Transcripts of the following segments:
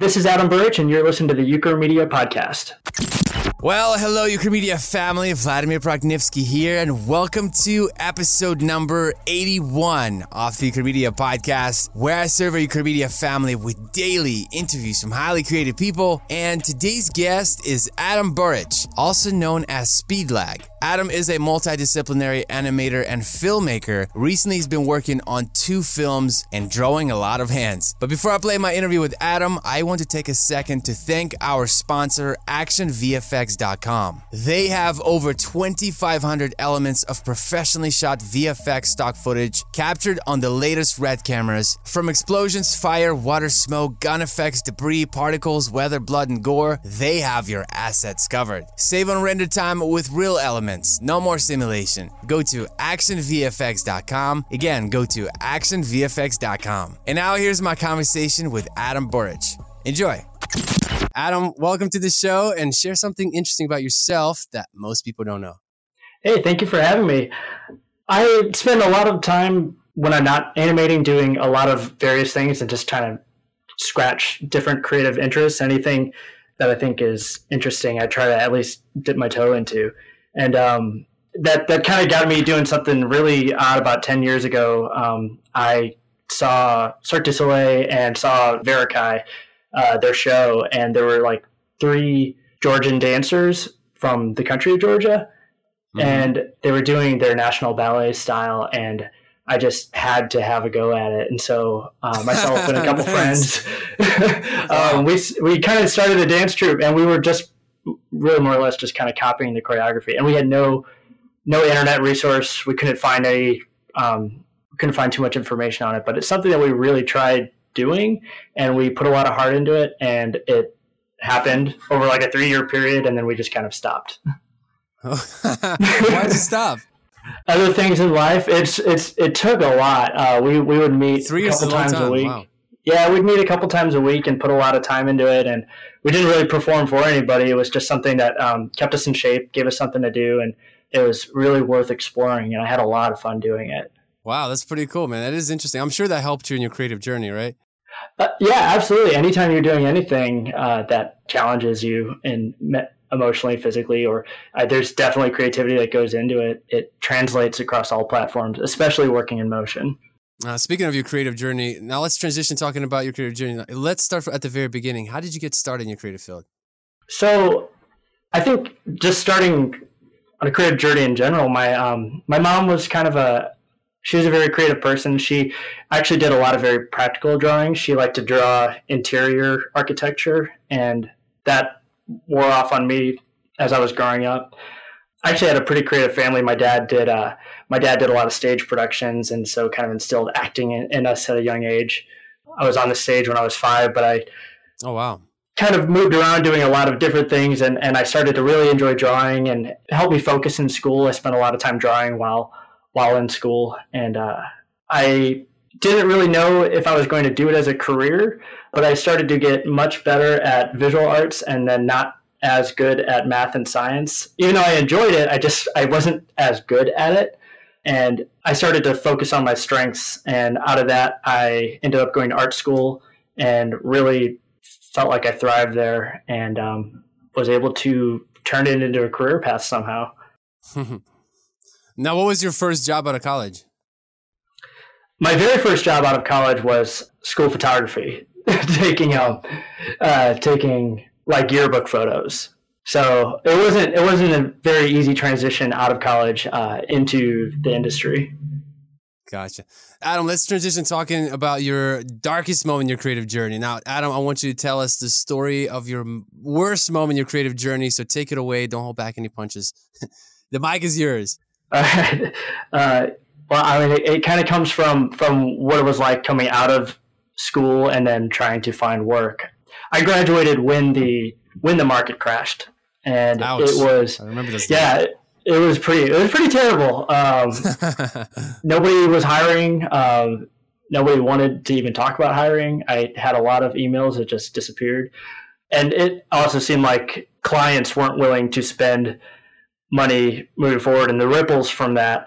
This is Adam Burrich, and you're listening to the Ucore Media Podcast. Well, hello, Ucore Media family. Vladimir Prognivsky here, and welcome to episode number 81 of the Ucore Media podcast, where I serve our Ucore Media family with daily interviews from highly creative people. And today's guest is Adam Burrich, also known as Speedlag. Adam is a multidisciplinary animator and filmmaker. Recently, he's been working on two films and drawing a lot of hands. But before I play my interview with Adam, I want to take a second to thank our sponsor, ActionVFX.com. They have over 2,500 elements of professionally shot VFX stock footage captured on the latest RED cameras. From explosions, fire, water, smoke, gun effects, debris, particles, weather, blood, and gore, they have your assets covered. Save on render time with real elements No more simulation. Go to actionvfx.com. Again, go to actionvfx.com. And now here's my conversation with Adam Burrich. Enjoy. Adam, welcome to the show and share something interesting about yourself that most people don't know. Hey, thank you for having me. I spend a lot of time when I'm not animating doing a lot of various things and just trying to scratch different creative interests. Anything that I think is interesting, I try to at least dip my toe into and um, that that kind of got me doing something really odd about 10 years ago. Um, i saw cirque du soleil and saw Varekai, uh, their show and there were like three georgian dancers from the country of georgia. Mm-hmm. and they were doing their national ballet style and I just had to have a go at it, and so uh, myself and a couple friends, um, we we kind of started a dance troupe, and we were just really more or less just kind of copying the choreography. And we had no no internet resource. We couldn't find any um, we couldn't find too much information on it. But it's something that we really tried doing, and we put a lot of heart into it, and it happened over like a three year period, and then we just kind of stopped. Why did you stop? Other things in life, it's it's it took a lot. Uh, we we would meet three a couple times a week. Wow. Yeah, we'd meet a couple times a week and put a lot of time into it, and we didn't really perform for anybody. It was just something that um, kept us in shape, gave us something to do, and it was really worth exploring. And I had a lot of fun doing it. Wow, that's pretty cool, man. That is interesting. I'm sure that helped you in your creative journey, right? Uh, yeah, absolutely. Anytime you're doing anything uh, that challenges you in emotionally, physically, or uh, there's definitely creativity that goes into it. It translates across all platforms, especially working in motion. Uh, speaking of your creative journey, now let's transition talking about your creative journey. Let's start at the very beginning. How did you get started in your creative field? So, I think just starting on a creative journey in general, my um, my mom was kind of a she was a very creative person. She actually did a lot of very practical drawing. She liked to draw interior architecture, and that wore off on me as I was growing up. I actually had a pretty creative family. My dad did uh, my dad did a lot of stage productions, and so kind of instilled acting in, in, us at a young age. I was on the stage when I was five, but I oh wow kind of moved around doing a lot of different things, and, and I started to really enjoy drawing and help me focus in school. I spent a lot of time drawing while while in school, and uh, I didn't really know if I was going to do it as a career, but I started to get much better at visual arts and then not as good at math and science. Even though I enjoyed it, I just I wasn't as good at it. And I started to focus on my strengths. And out of that, I ended up going to art school and really felt like I thrived there and um, was able to turn it into a career path somehow. now, what was your first job out of college? My very first job out of college was school photography, taking um, uh, taking like yearbook photos. So it wasn't it wasn't a very easy transition out of college uh, into the industry. Gotcha. Adam, let's transition talking about your darkest moment in your creative journey. Now, Adam, I want you to tell us the story of your worst moment in your creative journey. So take it away. Don't hold back any punches. the mic is yours. All right. Uh, well, I mean, it, it kind of comes from from what it was like coming out of school and then trying to find work. I graduated when the when the market crashed and Ouch. it was I remember this. Yeah, it, it, was pretty. It was pretty terrible. Um, nobody was hiring. Um, nobody wanted to even talk about hiring. I had a lot of emails that just disappeared, and it also seemed like clients weren't willing to spend money moving forward, and the ripples from that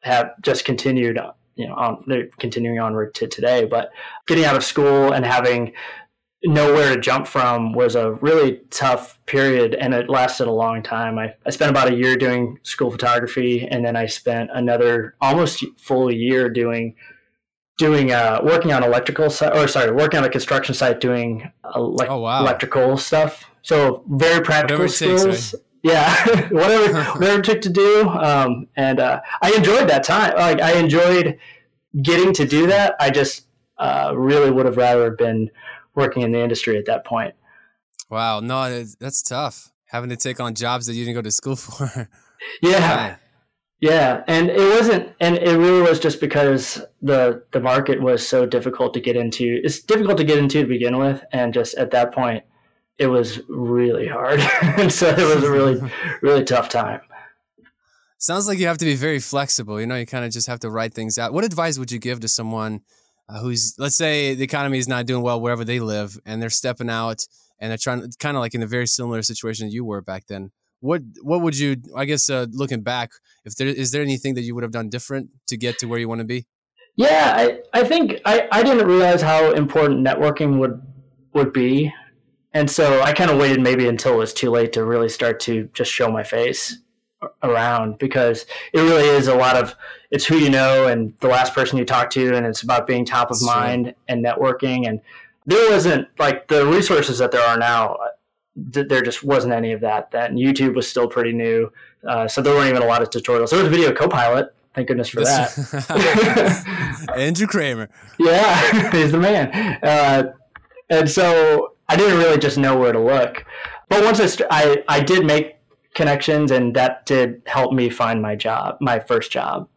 have just continued. You know, on, they're continuing onward to today. But getting out of school and having nowhere to jump from was a really tough period and it lasted a long time. I, I spent about a year doing school photography and then I spent another almost full year doing doing uh, working on electrical site or sorry working on a construction site doing ele- oh, wow. electrical stuff so very practical skills takes, right? yeah whatever whatever it took to do um, and uh, i enjoyed that time like i enjoyed getting to do that i just uh, really would have rather been working in the industry at that point wow no that's tough having to take on jobs that you didn't go to school for yeah yeah, and it wasn't, and it really was just because the the market was so difficult to get into. It's difficult to get into to begin with, and just at that point, it was really hard, and so it was a really really tough time. Sounds like you have to be very flexible. You know, you kind of just have to write things out. What advice would you give to someone uh, who's, let's say, the economy is not doing well wherever they live, and they're stepping out and they're trying, kind of like in a very similar situation you were back then? what what would you i guess uh, looking back if there is there anything that you would have done different to get to where you want to be yeah i, I think I, I didn't realize how important networking would would be and so i kind of waited maybe until it was too late to really start to just show my face around because it really is a lot of it's who you know and the last person you talk to and it's about being top of mind and networking and there wasn't like the resources that there are now there just wasn't any of that then. YouTube was still pretty new, uh, so there weren't even a lot of tutorials. There was a video Copilot. Thank goodness for that. Andrew Kramer. Yeah, he's the man. Uh, and so I didn't really just know where to look. But once I, st- I, I did make connections, and that did help me find my job, my first job.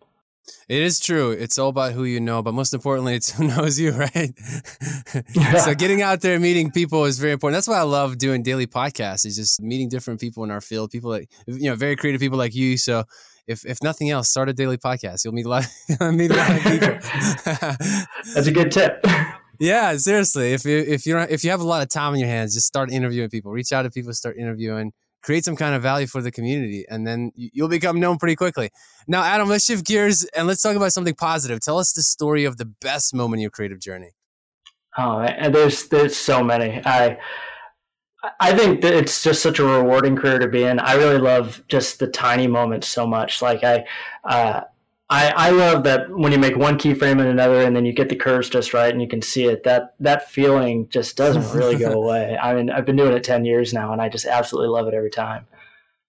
It is true. It's all about who you know, but most importantly, it's who knows you, right? Yeah. so getting out there, meeting people is very important. That's why I love doing daily podcasts. Is just meeting different people in our field, people that you know, very creative people like you. So if if nothing else, start a daily podcast. You'll meet a lot, meet a lot of people. That's a good tip. Yeah, seriously. If you if you don't if you have a lot of time on your hands, just start interviewing people. Reach out to people, start interviewing create some kind of value for the community, and then you'll become known pretty quickly. Now, Adam, let's shift gears and let's talk about something positive. Tell us the story of the best moment in your creative journey. Oh, and there's there's so many. I I think that it's just such a rewarding career to be in. I really love just the tiny moments so much. Like I, uh, I, I love that when you make one keyframe and another, and then you get the curves just right, and you can see it. That that feeling just doesn't really go away. I mean, I've been doing it ten years now, and I just absolutely love it every time.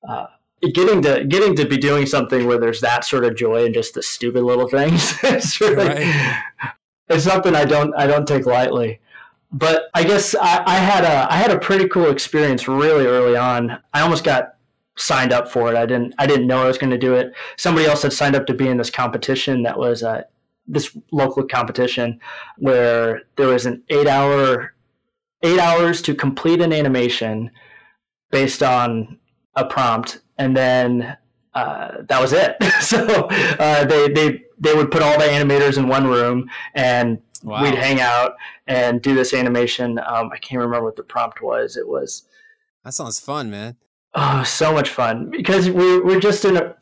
Uh, getting to getting to be doing something where there's that sort of joy and just the stupid little things. it's really, right. it's something I don't I don't take lightly. But I guess I, I had a I had a pretty cool experience really early on. I almost got signed up for it. I didn't I didn't know I was going to do it. Somebody else had signed up to be in this competition that was uh, this local competition where there was an eight hour eight hours to complete an animation based on a prompt, and then uh, that was it. so uh, they they they would put all the animators in one room and. Wow. We'd hang out and do this animation. Um, I can't remember what the prompt was. It was. That sounds fun, man. Oh, so much fun because we we're just in a.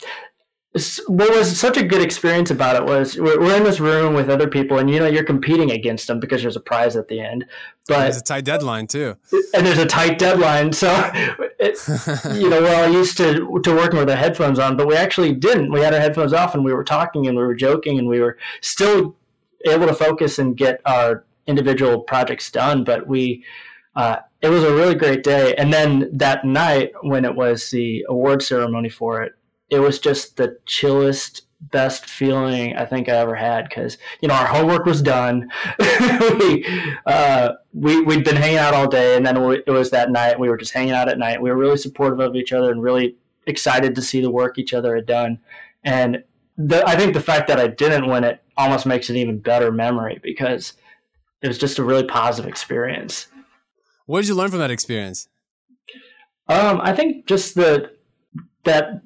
What was such a good experience about it was we're, we're in this room with other people, and you know you're competing against them because there's a prize at the end. But there's a tight deadline too, and there's a tight deadline. So, it, you know, we're all used to to working with our headphones on, but we actually didn't. We had our headphones off, and we were talking, and we were joking, and we were still able to focus and get our individual projects done. But we uh, it was a really great day. And then that night, when it was the award ceremony for it, it was just the chillest, best feeling I think I ever had because you know our homework was done. we, uh, we we'd been hanging out all day, and then it was that night. We were just hanging out at night. We were really supportive of each other and really excited to see the work each other had done. And the, I think the fact that I didn't win it almost makes it even better memory because it was just a really positive experience. What did you learn from that experience? Um, I think just that that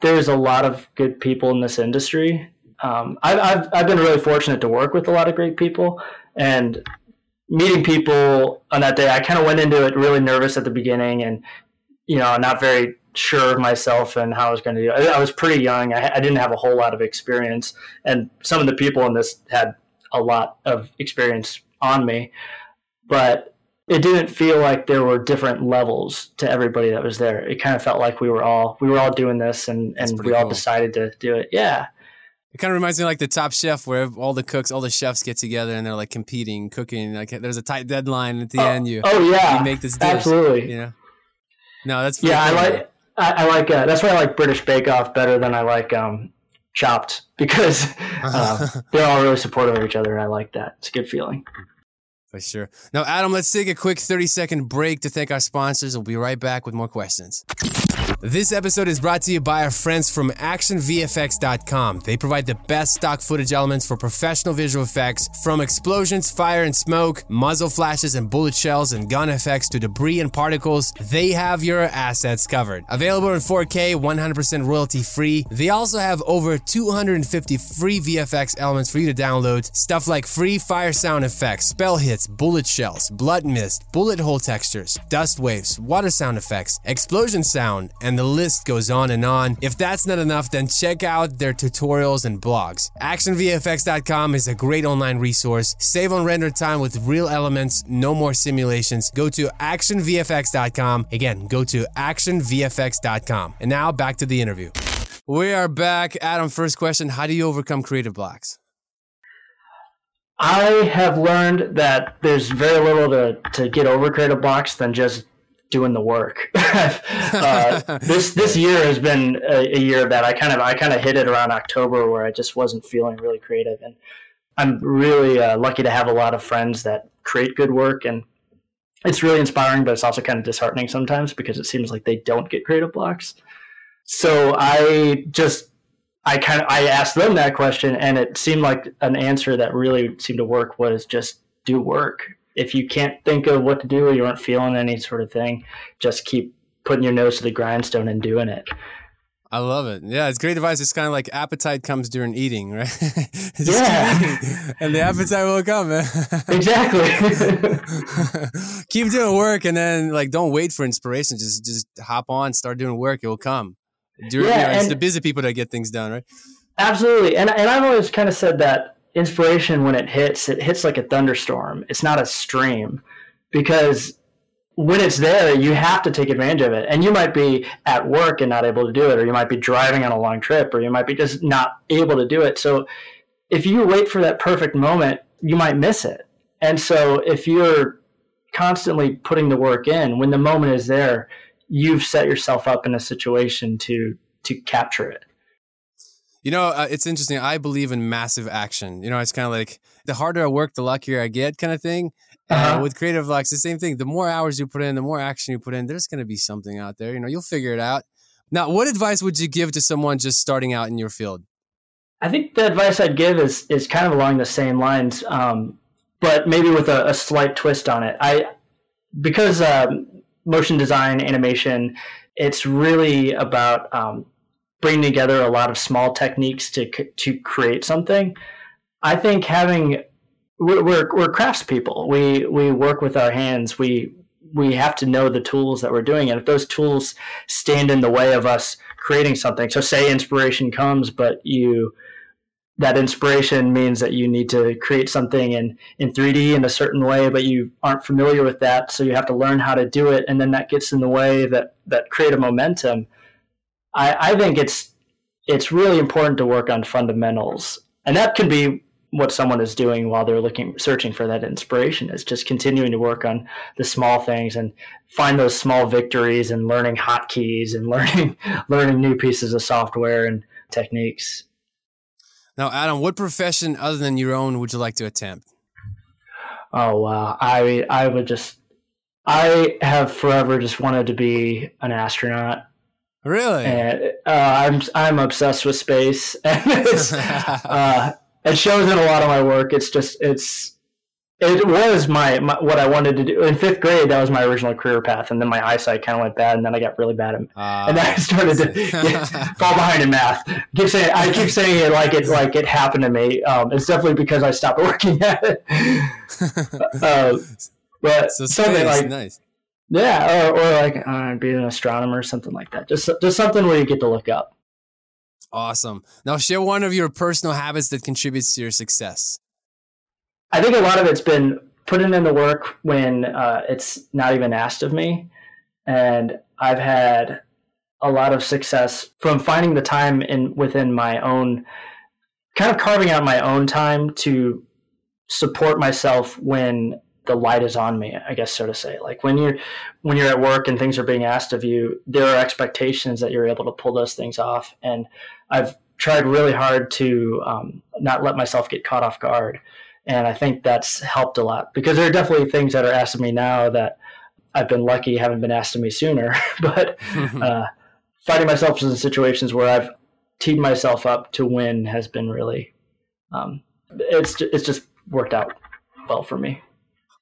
there's a lot of good people in this industry. Um, I've, I've I've been really fortunate to work with a lot of great people, and meeting people on that day, I kind of went into it really nervous at the beginning, and you know, not very sure of myself and how I was going to do. I, I was pretty young. I, I didn't have a whole lot of experience, and some of the people in this had a lot of experience on me, but it didn't feel like there were different levels to everybody that was there. It kind of felt like we were all we were all doing this and and we all decided to do it. Yeah. It kind of reminds me of like the Top Chef, where all the cooks, all the chefs get together and they're like competing, cooking. Like there's a tight deadline at the oh, end. You oh yeah, you make this dish. Absolutely. Know. No, that's yeah. Cool. I like I, I like uh, that's why I like British Bake Off better than I like um, Chopped because uh, they're all really supportive of each other, and I like that. It's a good feeling. For sure. Now, Adam, let's take a quick 30 second break to thank our sponsors. We'll be right back with more questions. This episode is brought to you by our friends from ActionVFX.com. They provide the best stock footage elements for professional visual effects, from explosions, fire and smoke, muzzle flashes and bullet shells, and gun effects to debris and particles. They have your assets covered. Available in 4K, 100% royalty free. They also have over 250 free VFX elements for you to download. Stuff like free fire sound effects, spell hits, bullet shells, blood mist, bullet hole textures, dust waves, water sound effects, explosion sound, and the list goes on and on. If that's not enough, then check out their tutorials and blogs. ActionVFX.com is a great online resource. Save on render time with real elements, no more simulations. Go to ActionVFX.com. Again, go to ActionVFX.com. And now back to the interview. We are back. Adam, first question How do you overcome creative blocks? I have learned that there's very little to, to get over creative blocks than just doing the work. uh, this this year has been a, a, year that I kind of I kind of hit it around October where I just wasn't feeling really creative, and I'm really uh, lucky to have a lot of friends that create good work, and it's really inspiring, but it's also kind of disheartening sometimes because it seems like they don't get creative blocks. So I just I kind of I asked them that question, and it seemed like an answer that really seemed to work was just do work if you can't think of what to do or you aren't feeling any sort of thing, just keep putting your nose to the grindstone and doing it. I love it. Yeah, it's great advice. It's kind of like appetite comes during eating, right? yeah. and the appetite will come. exactly. Keep doing work and then like don't wait for inspiration. Just just hop on, start doing work. It will come. Do, yeah, you know, it's the busy people that get things done, right? Absolutely. And and I've always kind of said that inspiration when it hits, it hits like a thunderstorm. It's not a stream because when it's there, you have to take advantage of it. And you might be at work and not able to do it, or you might be driving on a long trip, or you might be just not able to do it. So if you wait for that perfect moment, you might miss it. And so if you're constantly putting the work in, when the moment is there, you've set yourself up in a situation to to capture it. You know, uh, it's interesting. I believe in massive action. You know, it's kind of like the harder I work, the luckier I get, kind of thing. Uh-huh. Uh, with creative blocks, the same thing. The more hours you put in, the more action you put in, there's going to be something out there. You know, you'll figure it out. Now, what advice would you give to someone just starting out in your field? I think the advice I'd give is is kind of along the same lines, um, but maybe with a, a, slight twist on it. I because um, motion design, animation, it's really about um, bringing together a lot of small techniques to to create something. I think having we're we're, we're craftspeople. We we work with our hands. We we have to know the tools that we're doing, and if those tools stand in the way of us creating something, so say inspiration comes, but you that inspiration means that you need to create something in, in 3D in a certain way, but you aren't familiar with that. So you have to learn how to do it. And then that gets in the way that, that creative momentum. I, I think it's it's really important to work on fundamentals, and that can be what someone is doing while they're looking searching for that inspiration is just continuing to work on the small things and find those small victories and learning hotkeys and learning learning new pieces of software and techniques. Now, Adam, what profession other than your own would you like to attempt? Oh wow, I I would just I have forever just wanted to be an astronaut. Really? And uh, I'm I'm obsessed with space, and uh, it shows in a lot of my work. It's just it's it was my, my, what I wanted to do in fifth grade. That was my original career path, and then my eyesight kind of went bad, and then I got really bad, at, uh, and then I started to get, fall behind in math. keep saying I keep saying it like it like it happened to me. Um, it's definitely because I stopped working at it. uh, but so something like nice. Yeah, or, or like uh, be an astronomer or something like that. Just just something where you get to look up. Awesome. Now share one of your personal habits that contributes to your success. I think a lot of it's been putting in the work when uh, it's not even asked of me. And I've had a lot of success from finding the time in within my own kind of carving out my own time to support myself when the light is on me i guess so to say. Like when you're when you're at work and things are being asked of you there are expectations that you're able to pull those things off. And i've tried really hard to um, not let myself get caught off guard. And i think that's helped a lot because there are definitely things that are asked of me now that i've been lucky haven't been asked of me sooner. But uh, finding myself in situations where i've teed myself up to win has been really um, it's it's just worked out well for me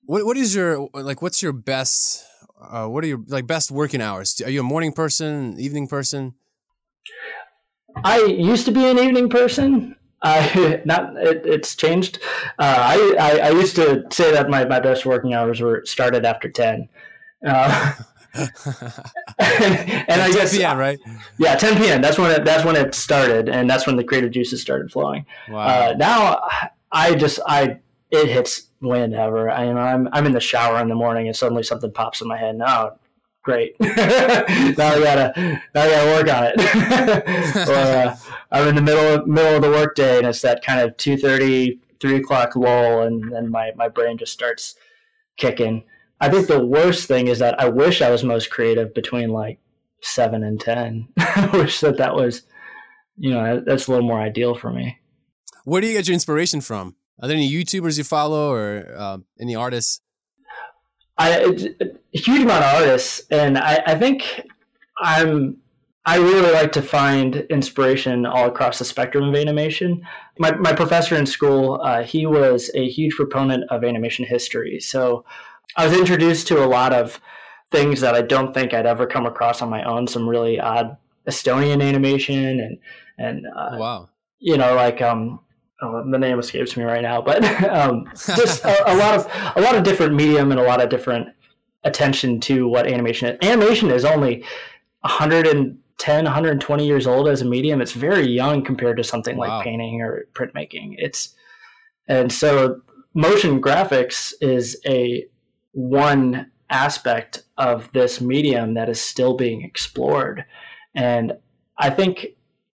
what what is your like? What's your best? Uh, what are your like best working hours? Are you a morning person, evening person? I used to be an evening person. I not it, it's changed. Uh, I, I, I used to say that my, my best working hours were started after ten. Uh, and, and I guess yeah, right? Yeah, 10 p.m. That's when it that's when it started, and that's when the creative juices started flowing. Wow. Uh, now I just I it hits whenever. I, know, I'm I'm in the shower in the morning and suddenly something pops in my head. No, great. now I gotta now I gotta work on it. or uh, I'm in the middle of, middle of the workday and it's that kind of 2:30, 3 o'clock lull, and then my my brain just starts kicking. I think the worst thing is that I wish I was most creative between like seven and ten. I wish that that was, you know, that's a little more ideal for me. Where do you get your inspiration from? Are there any YouTubers you follow or uh, any artists? I a huge amount of artists, and I, I think I'm I really like to find inspiration all across the spectrum of animation. My, my professor in school, uh, he was a huge proponent of animation history. So I was introduced to a lot of things that I don't think I'd ever come across on my own. Some really odd Estonian animation and and uh, wow, you know, like um, oh, the name escapes me right now, but um, just a, a, lot of a lot of different medium and a lot of different attention to what animation is. Animation is only 110, 120 years old as a medium. It's very young compared to something wow. like painting or printmaking. It's and so motion graphics is a one aspect of this medium that is still being explored, and I think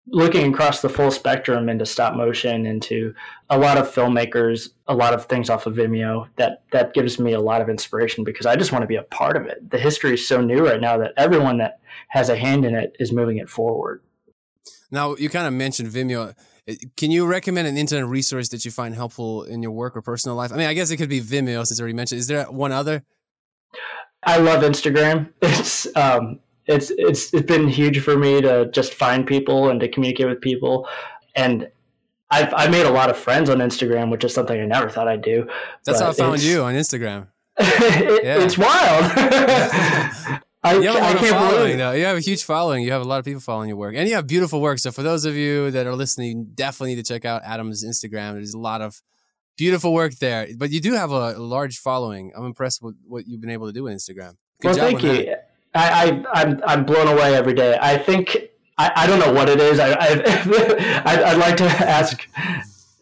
looking across the full spectrum into stop motion into a lot of filmmakers a lot of things off of vimeo that that gives me a lot of inspiration because i just want to be a part of it. The history is so new right now that everyone that has a hand in it is moving it forward. Now you kind of mentioned vimeo. Can you recommend an internet resource that you find helpful in your work or personal life? I mean i guess it could be vimeo since I already mentioned is there one other? I love Instagram. It's um, it's it's it's been huge for me to just find people and to communicate with people and I've I made a lot of friends on Instagram, which is something I never thought I'd do. That's how I found you on Instagram. it, yeah. It's wild. I, you have lot of following, though. You have a huge following. You have a lot of people following your work, and you have beautiful work. So, for those of you that are listening, you definitely need to check out Adam's Instagram. There's a lot of beautiful work there. But you do have a large following. I'm impressed with what you've been able to do on Instagram. Good well, thank you. That. I, I I'm I'm blown away every day. I think I, I don't know what it is. I I would like to ask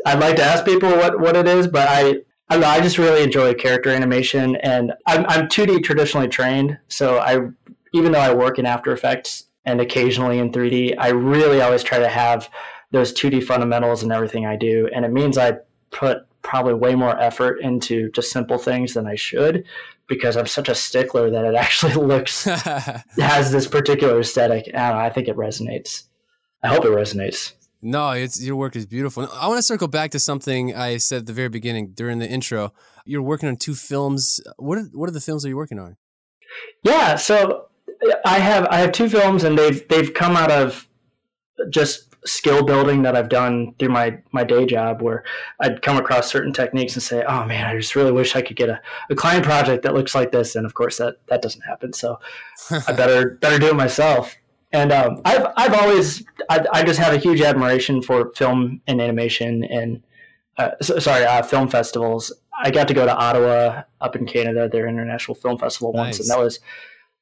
I'd like to ask people what, what it is, but I I, know, I just really enjoy character animation, and I'm I'm 2D traditionally trained, so I even though I work in After Effects and occasionally in 3D, I really always try to have those 2D fundamentals in everything I do, and it means I put probably way more effort into just simple things than I should because I'm such a stickler that it actually looks has this particular aesthetic. I, know, I think it resonates. I hope it resonates. No, it's your work is beautiful. I want to circle back to something I said at the very beginning during the intro. You're working on two films. What are, what are the films that you're working on? Yeah, so I have I have two films, and they've they've come out of just skill building that I've done through my my day job where I'd come across certain techniques and say, "Oh man, I just really wish I could get a, a client project that looks like this." And of course, that that doesn't happen. So I better better do it myself. And um, I've I've always I, I, just have a huge admiration for film and animation and uh, so, sorry uh, film festivals. I got to go to Ottawa up in Canada, their international film festival nice. once, and that was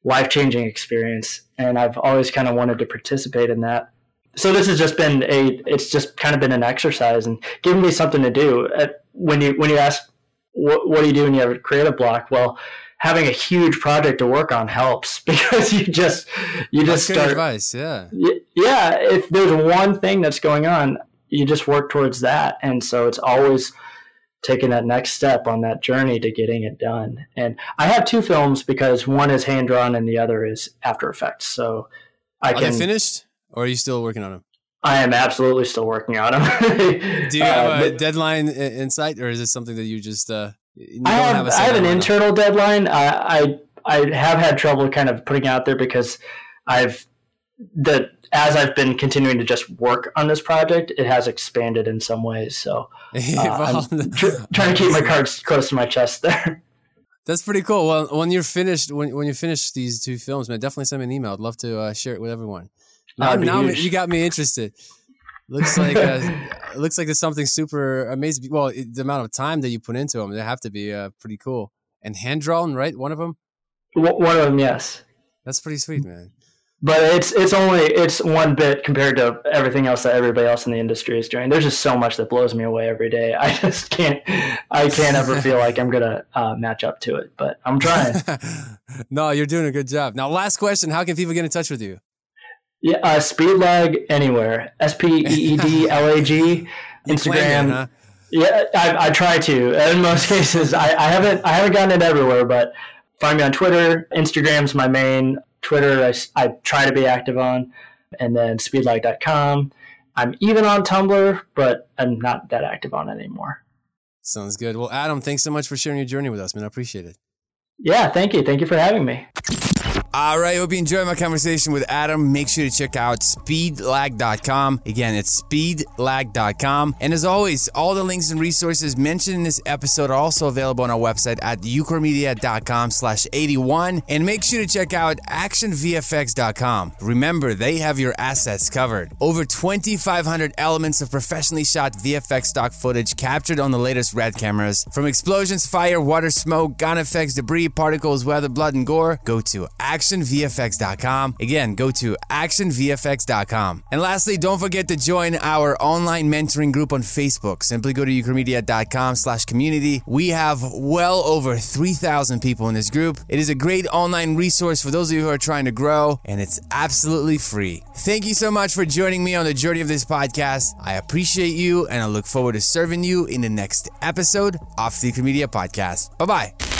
life changing experience. And I've always kind of wanted to participate in that so this has just been a it's just kind of been an exercise and giving me something to do uh, when you when you ask what, what do you do when you have a creative block? Well, having a huge project to work on helps because you just you just That's start advice. Yeah. yeah if there's one thing that's going on you just work towards that and so it's always taking that next step on that journey to getting it done and i have two films because one is hand drawn and the other is after effects so i are can they finished or are you still working on them i am absolutely still working on them do you have uh, a deadline in sight or is it something that you just uh I have, have I have an internal deadline. I, I I have had trouble kind of putting out there because I've the as I've been continuing to just work on this project, it has expanded in some ways. So uh, well, I'm tr- trying to keep my cards close to my chest there. That's pretty cool. Well, when you're finished, when when you finish these two films, man, definitely send me an email. I'd love to uh, share it with everyone. Now, now you got me interested. Looks like uh, looks like there's something super amazing. Well, it, the amount of time that you put into them, they have to be uh, pretty cool. And hand drawn, right? One of them. One of them, yes. That's pretty sweet, man. But it's it's only it's one bit compared to everything else that everybody else in the industry is doing. There's just so much that blows me away every day. I just can't I can't ever feel like I'm gonna uh, match up to it. But I'm trying. no, you're doing a good job. Now, last question: How can people get in touch with you? Yeah, uh, speed lag anywhere. S P E E D L A G. Instagram. Huh? Yeah, I, I try to. In most cases, I, I haven't I haven't gotten it everywhere, but find me on Twitter. Instagram's my main. Twitter, I, I try to be active on, and then speedlag.com. I'm even on Tumblr, but I'm not that active on it anymore. Sounds good. Well, Adam, thanks so much for sharing your journey with us, man. I appreciate it. Yeah, thank you. Thank you for having me. All right, hope you enjoyed my conversation with Adam. Make sure to check out speedlag.com. Again, it's speedlag.com. And as always, all the links and resources mentioned in this episode are also available on our website at ucormedia.com slash 81. And make sure to check out actionvfx.com. Remember, they have your assets covered. Over 2,500 elements of professionally shot VFX stock footage captured on the latest RED cameras. From explosions, fire, water, smoke, gun effects, debris, particles, weather, blood, and gore, go to action actionvfx.com. Again, go to actionvfx.com. And lastly, don't forget to join our online mentoring group on Facebook. Simply go to ucormedia.com slash community. We have well over 3,000 people in this group. It is a great online resource for those of you who are trying to grow, and it's absolutely free. Thank you so much for joining me on the journey of this podcast. I appreciate you, and I look forward to serving you in the next episode of the Ucore Podcast. Bye bye.